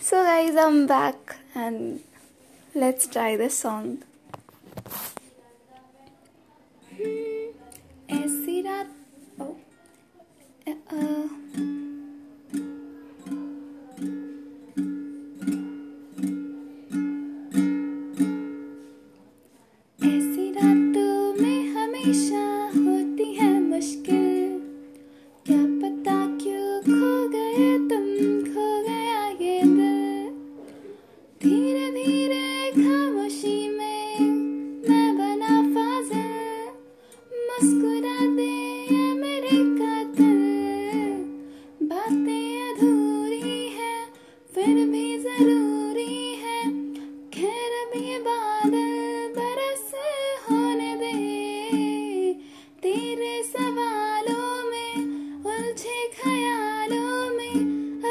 So, guys, I'm back and let's try this song. ऐसी रात oh, uh, ऐसी रातों में हमेशा होती है मुश्किल भी बादल बरस होने दे। तेरे सवालों में, उलझे ख्यालों में,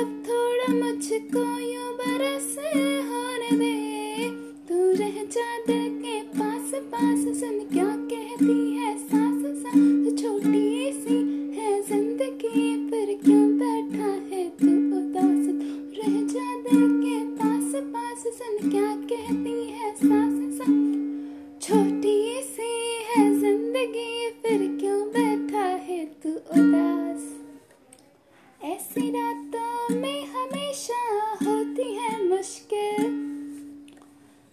अब थोड़ा मुझको यूँ बरस होने दे। तू रह जा दिल के पास पास सुन क्या कहती है? क्या कहती है सास सास छोटी सी है ज़िंदगी फिर क्यों बैठा है तू उदास? ऐसी रातों में हमेशा होती है मुश्किल।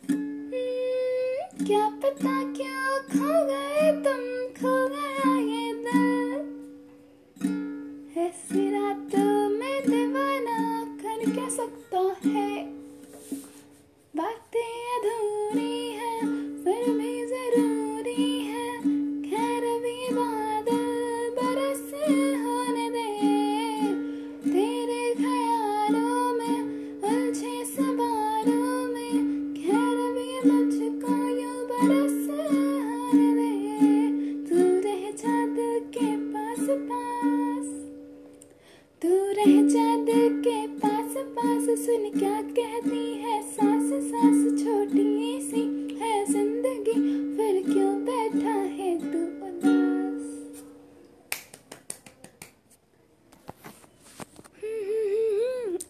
हम्म, क्या पता क्यों खो गए तुम खो गया दिल के पास पास सुन क्या कहती है? सास सास छोटी सी है ज़िंदगी, फिर क्यों बैठा है तू उदास?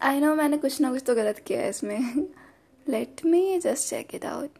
आई नो मैंने कुछ ना कुछ तो गलत किया है इसमें। Let me just check it out